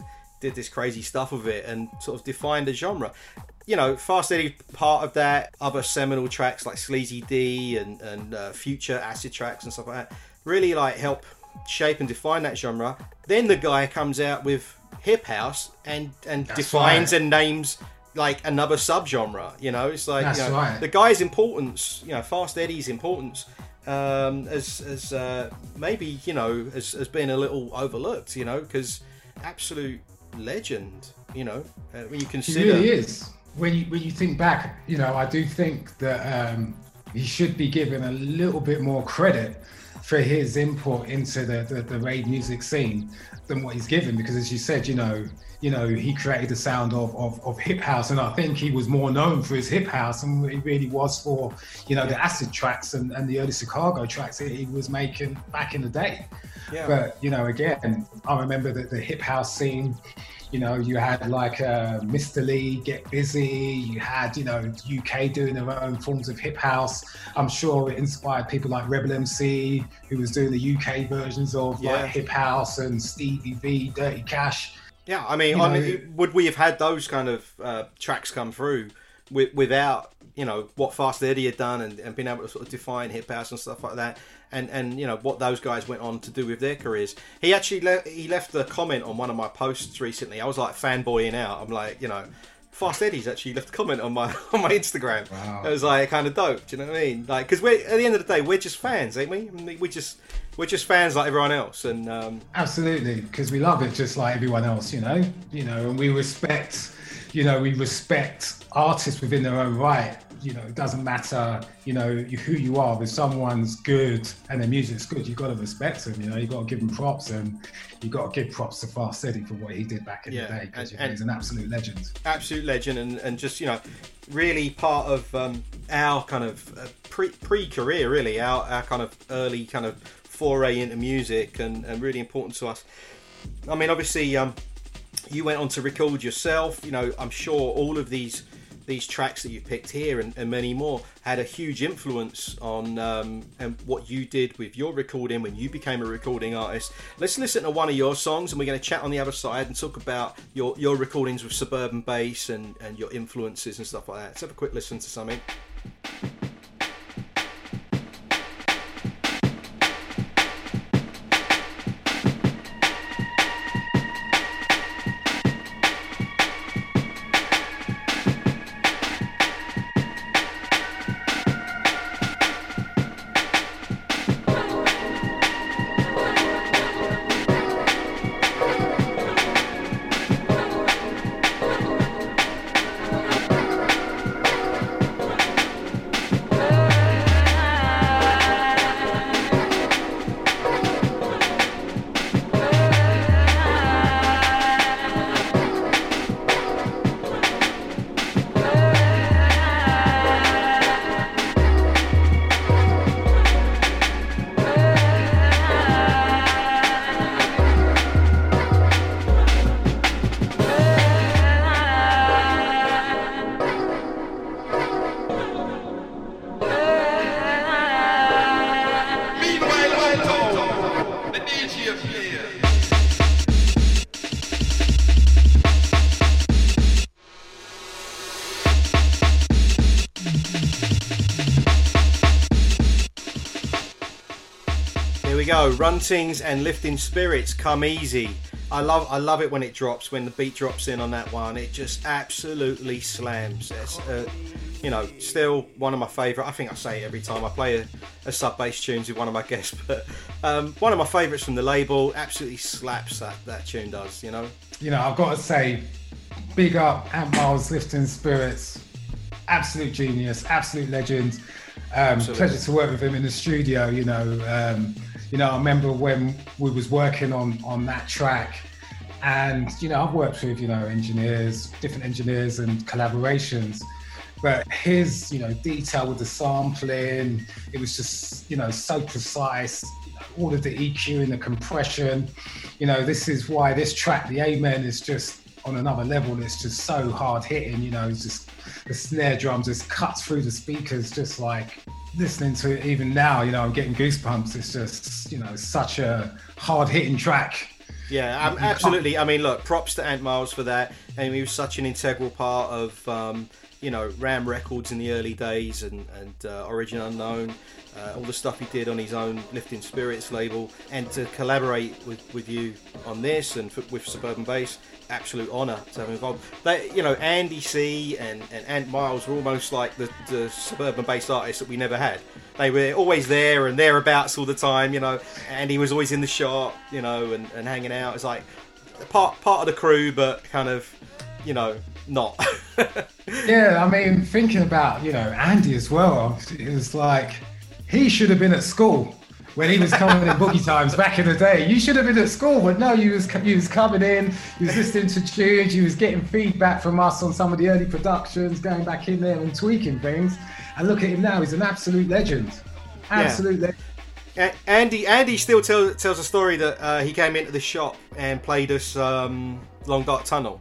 did this crazy stuff with it and sort of defined a genre you know, Fast Eddie part of that. Other seminal tracks like Sleezy D and and uh, Phuture acid tracks and stuff like that really like help shape and define that genre. Then the guy comes out with hip house and and That's defines right. and names like another subgenre. You know, it's like That's you know, right. the guy's importance. You know, Fast Eddie's importance. Um, as as uh, maybe you know has, has been a little overlooked, you know, because absolute legend, you know, uh, when you consider, He really is. When you when you think back, you know, I do think that um, he should be given a little bit more credit for his input into the, the the rave music scene than what he's given. Because as you said, you know, you know, he created the sound of of, of hip house, and I think he was more known for his hip house and he really was for, you know, the acid tracks and, and the early Chicago tracks that he was making back in the day. Yeah. But you know, again, I remember that the hip house scene. You know, you had like uh, Mr. Lee, Get Busy. You had, you know, UK doing their own forms of hip house. I'm sure it inspired people like Rebel MC, who was doing the UK versions of Yeah. like hip house, and Stevie V, Dirty Cash. Yeah, I mean, You I know- mean, would we have had those kind of uh, tracks come through with, without you know what Fast Eddie had done and, and being able to sort of define hip house and stuff like that, and and you know what those guys went on to do with their careers? He actually le- he left a comment on one of my posts recently. I was like fanboying out. I'm like, you know. Fast Eddie's actually left a comment on my on my Instagram. Wow. It was like kind of dope. Do you know what I mean? Like, because we're at the end of the day, we're just fans, ain't we? We just we're just fans like everyone else, and um, Absolutely, because we love it just like everyone else, you know. You know, and we respect, you know, we respect artists within their own right. You know, it doesn't matter, you know, who you are. If someone's good and their music's good, you've got to respect them. You know, you've got to give them props, and you've got to give props to Fast Eddie for what he did back in Yeah, the day. Because you know, he's an absolute legend. absolute legend and, and just you know really part of um, our kind of uh, pre pre career really our, our kind of early kind of foray into music and, and really important to us I mean obviously um, you went on to record yourself you know I'm sure all of these these tracks that you've picked here and, and many more had a huge influence on um, and what you did with your recording when you became a recording artist. Let's listen to one of your songs and we're going to chat on the other side and talk about your, your recordings with Suburban Base and, and your influences and stuff like that. Let's have a quick listen to something. Run Tings and lifting spirits come easy. I love I love it when it drops when the beat drops in on that one. It just absolutely slams. It's uh, you know still one of my favourite. I think I say it every time I play a, a sub bass tunes with one of my guests, but um, one of my favourites from the label. Absolutely slaps that that tune does. You know. You know, I've got to say, big up Ant Miles, Lifting Spirits, absolute genius, absolute legend. Um, pleasure to work with him in the studio. You know, um, you know, I remember when we was working on on that track, and you know, I've worked with you know engineers, different engineers, and collaborations. But his, you know, detail with the sampling, it was just, you know, so precise. All of the EQ and the compression. You know, this is why this track, the Amen, is just on another level. It's just so hard hitting. You know, it's just the snare drum just cuts through the speakers, just like listening to it even now. You know, I'm getting goosebumps. It's just, you know, such a hard hitting track. Yeah, um, absolutely. I mean, look, props to Ant Miles for that. And he was such an integral part of, um, you know, Ram Records in the early days and, and uh, Origin Unknown, uh, all the stuff he did on his own Lifting Spirits label. And to collaborate with, with you on this and with Suburban Base, absolute honour to have him involved. They, you know, Andy C and, and Ant Miles were almost like the, the Suburban Base artists that we never had. They were always there and thereabouts all the time, you know. Andy was always in the shop, you know, and, and hanging out. It's like part part of the crew, but kind of, you know, not. Yeah, I mean, thinking about you know Andy as well, it was like he should have been at school when he was coming in boogie times back in the day. You should have been at school, but no, you was you was coming in, you was listening to tunes, you was getting feedback from us on some of the early productions, going back in there and tweaking things. And look at him now; he's an absolute legend, absolute legend. Andy Andy still tell, tells a story that uh, he came into the shop and played us um, Long Dark Tunnel.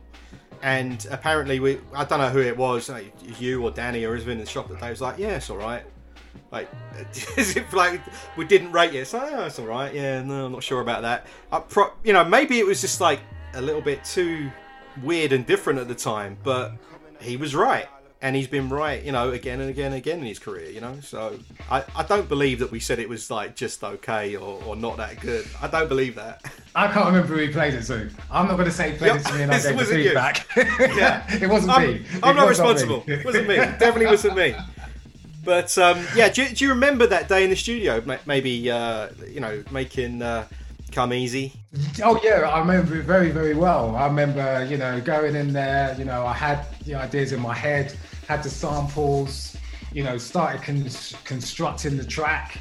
And apparently, we I don't know who it was, like you or Danny or who's in the shop that day was like, yeah, it's all right. Like, as if like we didn't rate it. It's like, oh, it's all right. Yeah, no, I'm not sure about that. I pro- you know, maybe it was just like a little bit too weird and different at the time, but he was right. And he's been right, you know, again and again and again in his career, you know. So I, I don't believe that we said it was like just okay or, or not that good. I don't believe that. I can't remember who he played it to. I'm not going to say he played Yep, it to me and I gave the feedback. Yeah. it wasn't I'm, me. I'm not responsible. It wasn't me. Definitely wasn't me. But um, yeah, do, you- do you remember that day in the studio? Maybe uh, you know making uh, "Come Easy." Oh yeah, I remember it very, very well. I remember, you know, going in there. You know, I had the ideas in my head, had the samples. You know, started con- constructing the track,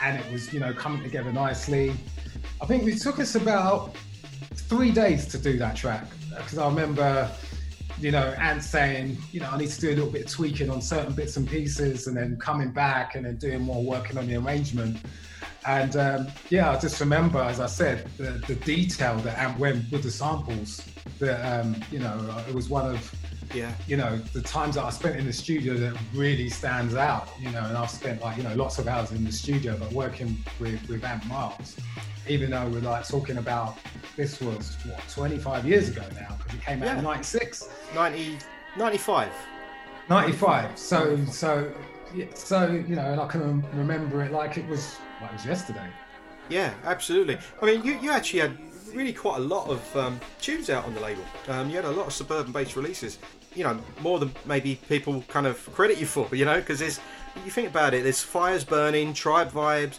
and it was, you know, coming together nicely. I think it took us about three days to do that track because I remember, you know, and saying, you know, I need to do a little bit of tweaking on certain bits and pieces, and then coming back and then doing more working on the arrangement. And um, yeah, I just remember, as I said, the, the detail that Ant went with the samples. That um, you know, it was one of Yeah. you know the times that I spent in the studio that really stands out. You know, and I've spent like you know lots of hours in the studio, but working with with Ant Miles, even though we're like talking about this was what 25 years ago now because it came out Yeah. in '96. 90, 95. 95 so so so you know and i can remember it like it was like it was yesterday Yeah, absolutely. I mean, you, you actually had really quite a lot of um, tunes out on the label. Um, you had a lot of suburban based releases. You know, more than maybe people kind of credit you for. You know, because there's you think about it. There's fires burning, tribe vibes,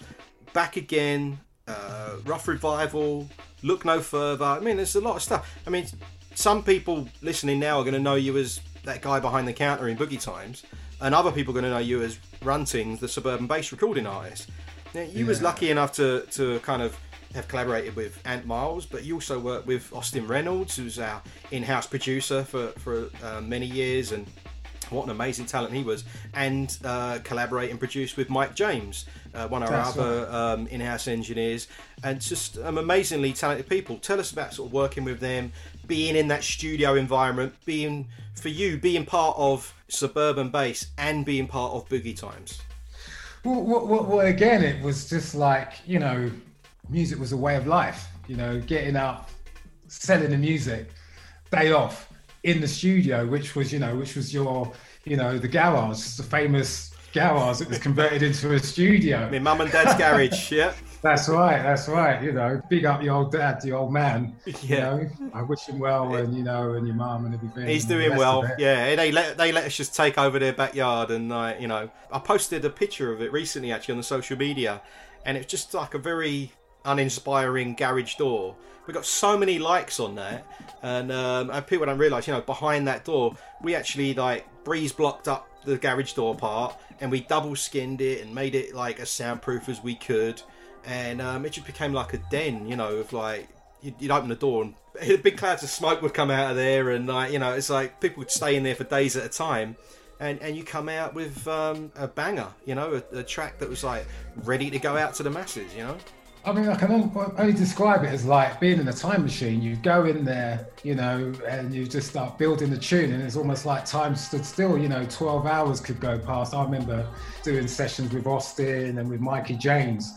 back again, uh, rough revival, look no further. I mean, there's a lot of stuff. I mean, some people listening now are going to know you as that guy behind the counter in Boogie Times, and other people are going to know you as Runting, the suburban base recording artist. Now, you was lucky enough to, to kind of have collaborated with Ant Miles, but you also worked with Austin Reynolds, who's our in-house producer for for uh, many years, and what an amazing talent he was. And uh, collaborate and produce with Mike James, uh, one of our That's other um, in-house engineers, and just um, amazingly talented people. Tell us about sort of working with them, being in that studio environment, being for you being part of suburban base and being part of Boogie Times. well, well, well, well again it was just like you know music was a way of life you know getting up selling the music day off in the studio which was you know which was your you know the garage the famous garage that was converted into a studio My mum and dad's garage, yeah. That's right. That's right. You know, big up your old dad, the old man. Yeah. You know, I wish him well, and you know, and your mum and everything. He's and doing well. Yeah, they let they let us just take over their backyard, and like you know, I posted a picture of it recently actually on the social media, and it's just like a very uninspiring garage door. We got so many likes on that, and, um, and people don't realise, you know, behind that door, we actually like breeze blocked up the garage door part, and we double skinned it and made it like as soundproof as we could, and um, it just became like a den, you know, of like you'd, you'd open the door and big clouds of smoke would come out of there, and like you know, it's like people would stay in there for days at a time. And, and you come out with um, a banger, you know, a, a track that was like ready to go out to the masses, you know. I mean, I can only, describe it as like being in a time machine. You go in there, you know, and you just start building the tune, and it's almost like time stood still. You know, 12 hours could go past. I remember doing sessions with Austin and with Mikey James,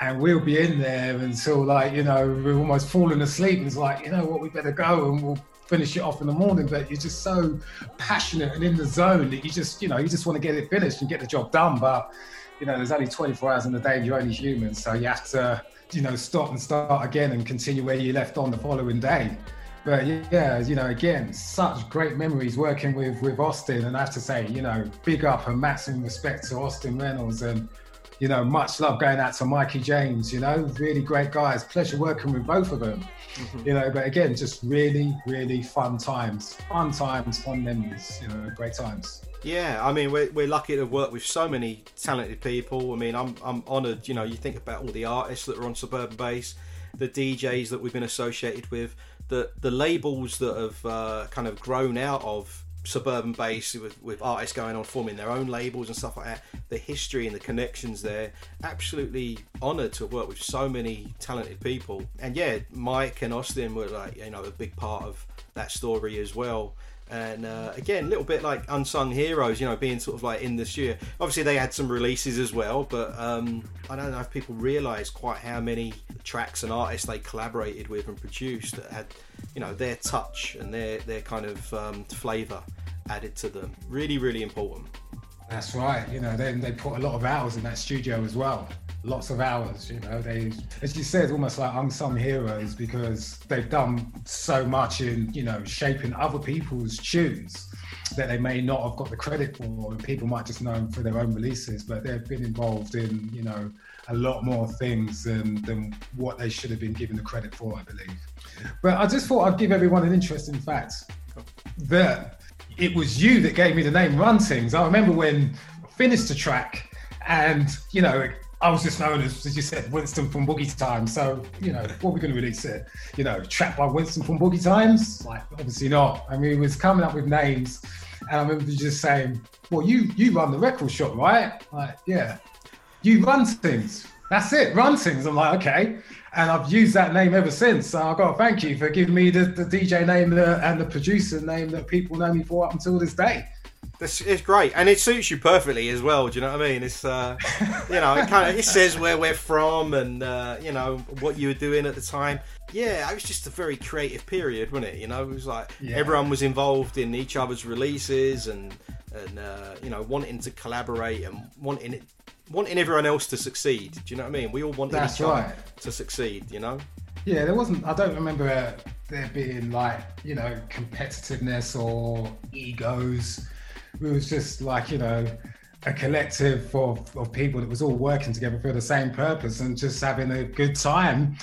and we'll be in there until like, you know, we're almost falling asleep. It's like, you know what, we better go and we'll finish it off in the morning. But you're just so passionate and in the zone that you just, you know, you just want to get it finished and get the job done. But you know, there's only 24 hours in the day and you're only human. So you have to, you know, stop and start again and continue where you left on the following day. But yeah, you know, again, such great memories working with with Austin. And I have to say, you know, big up and maximum respect to Austin Reynolds and, you know, much love going out to Mikey James, you know, really great guys. Pleasure working with both of them. You know, but again, just really, really fun times. Fun times, fun memories, you know, great times. Yeah, I mean, we're, we're lucky to work with so many talented people. I mean, I'm, I'm honoured, you know, you think about all the artists that are on Suburban Base, the DJs that we've been associated with, the, the labels that have uh, kind of grown out of Suburban base with, with artists going on forming their own labels and stuff like that, the history and the connections there. Absolutely honoured to work with so many talented people. And yeah, Mike and Austin were like, you know, a big part of that story as well. And uh, again, a little bit like unsung heroes, you know, being sort of like in the studio. Obviously, they had some releases as well, but um, I don't know if people realise quite how many tracks and artists they collaborated with and produced that had, you know, their touch and their their kind of um, flavour added to them. Really, really important. That's right. You know, they, they put a lot of hours in that studio as well. Lots of hours. You know, they, as you said, almost like unsung heroes because they've done so much in, you know, shaping other people's tunes that they may not have got the credit for, and people might just know them for their own releases, but they've been involved in, you know, a lot more things than, than what they should have been given the credit for, I believe. But I just thought I'd give everyone an interesting fact that it was you that gave me the name Run Tings. I remember when I finished the track and, you know, I was just known as, as you said, Winston from Boogie Time. So, you know, what are we going to release it? You know, track by Winston from Boogie Times? Like, obviously not. I mean, it was coming up with names. And I remember just saying, well, you you run the record shop, right? Like, yeah. You run things. That's it, run things. I'm like, okay. And I've used that name ever since. So I've got to thank you for giving me the, the DJ name that, and the producer name that people know me for up until this day. This it's great, and it suits you perfectly as well. Do you know what I mean? It's uh, you know, it kind of it says where we're from and uh, you know what you were doing at the time. Yeah, it was just a very creative period, wasn't it? You know, it was like Yeah. everyone was involved in each other's releases and and uh, you know wanting to collaborate and wanting it, wanting everyone else to succeed. Do you know what I mean? We all wanted That's each right. other to succeed. You know? Yeah, there wasn't. I don't remember uh, there being like you know competitiveness or egos. It was just like you know a collective of, of people that was all working together for the same purpose and just having a good time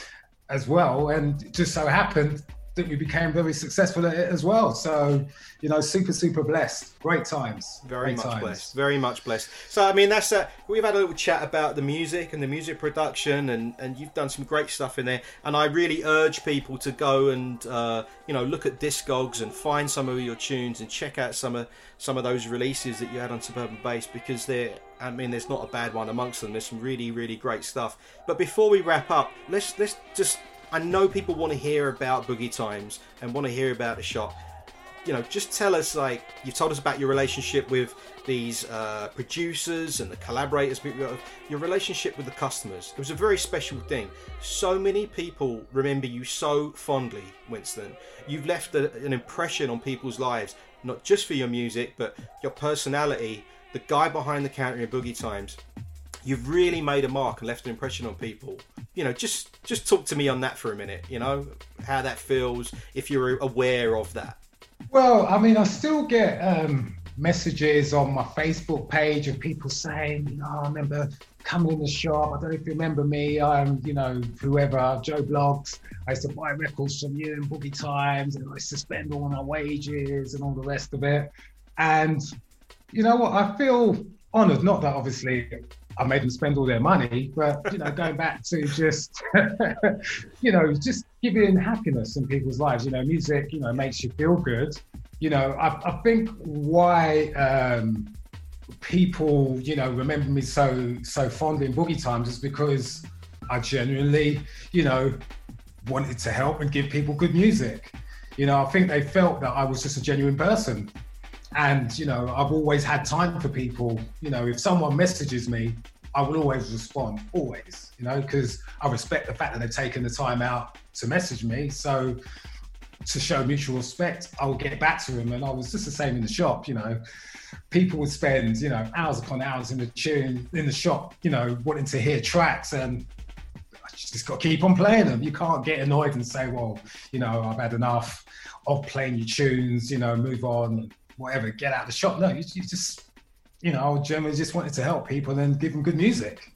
as well. And it just so happened that we became very successful at it as well. So you know, super super blessed. Great times. Very Great much times. blessed. Very much blessed. So I mean, that's uh, we've had a little chat about the music and the music production, and and you've done some great stuff in there. And I really urge people to go and uh, you know look at Discogs and find some of your tunes and check out some of some of those releases that you had on Suburban Base because they're. I mean, there's not a bad one amongst them. There's some really, really great stuff. But before we wrap up, let's let's just. I know people want to hear about Boogie Times and want to hear about the shop you know, just tell us like you've told us about your relationship with these uh, producers and the collaborators, your- your relationship with the customers. It was a very special thing. So many people remember you so fondly, Winston. You've left a, an impression on people's lives, not just for your music, but your personality. The guy behind the counter in Boogie Times. You've really made a mark and left an impression on people. You know, just just talk to me on that for a minute. You know, how that feels if you're aware of that. Well, I mean, I still get um, messages on my Facebook page of people saying, you know, I remember coming in the shop. I don't know if you remember me. I'm, you know, whoever, Joe Bloggs. I used to buy records from you in Boogie Times and I suspend all my wages and all the rest of it. And you know what? I feel honored. Not that obviously I made them spend all their money, but you know, going back to just, you know, just giving happiness in people's lives. You know, music, you know, makes you feel good. You know, I, I think why um, people, you know, remember me so so fond in boogie times is because I genuinely, you know, wanted to help and give people good music. You know, I think they felt that I was just a genuine person. And, you know, I've always had time for people. You know, if someone messages me, I will always respond, always, you know, because I respect the fact that they've taken the time out to message me. So to show mutual respect, I will get back to them. And I was just the same in the shop, you know. People would spend, you know, hours upon hours in the tune in the shop, you know, wanting to hear tracks and I just got to keep on playing them. You can't get annoyed and say, well, you know, I've had enough of playing your tunes, you know, move on, whatever, get out of the shop. No, you, you just, you know, I generally just wanted to help people and give them good music.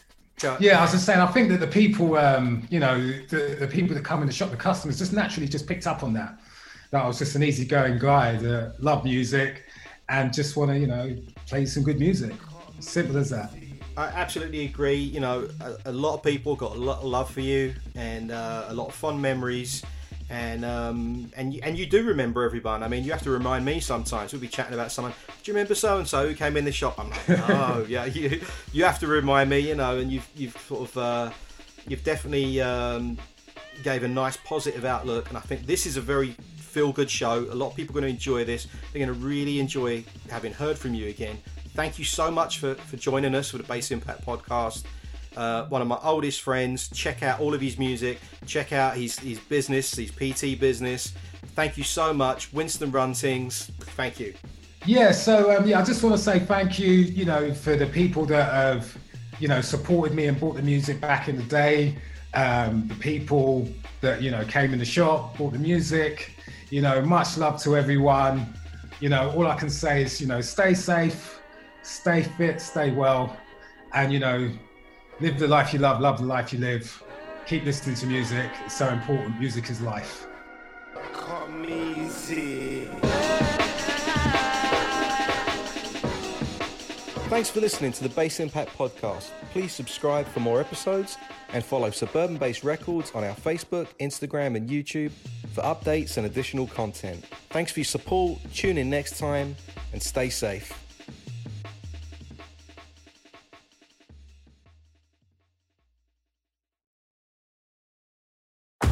Yeah, I was just saying, I think that the people, um, you know, the, the people that come in the shop, the customers just naturally just picked up on that. That I was just an easygoing guy that loved music and just want to, you know, play some good music. Simple as that. I absolutely agree. You know, a, a lot of people got a lot of love for you and uh, a lot of fond memories. And um, and you, and you do remember everyone. I mean, you have to remind me sometimes. We'll be chatting about someone. Do you remember so and so who came in the shop? I'm like, oh yeah. You you have to remind me. You know, and you've you've sort of uh, you've definitely um, gave a nice positive outlook. And I think this is a very feel good show. A lot of people are going to enjoy this. They're going to really enjoy having heard from you again. Thank you so much for, for joining us for the Base Impact podcast. Uh, one of my oldest friends. Check out all of his music. Check out his, his business, his PT business. Thank you so much, Winston Run Tings. Thank you. Yeah, so um, yeah, I just want to say thank you, you know, for the people that have, you know, supported me and bought the music back in the day. Um, the people that you know came in the shop, bought the music. You know, much love to everyone. You know, all I can say is, you know, stay safe, stay fit, stay well, and you know, live the life you love, love the life you live. Keep listening to music. It's so important. Music is life. Come easy. Thanks for listening to the Bass Impact podcast. Please subscribe for more episodes and follow Suburban Base Records on our Facebook, Instagram, and YouTube for updates and additional content. Thanks for your support. Tune in next time and stay safe.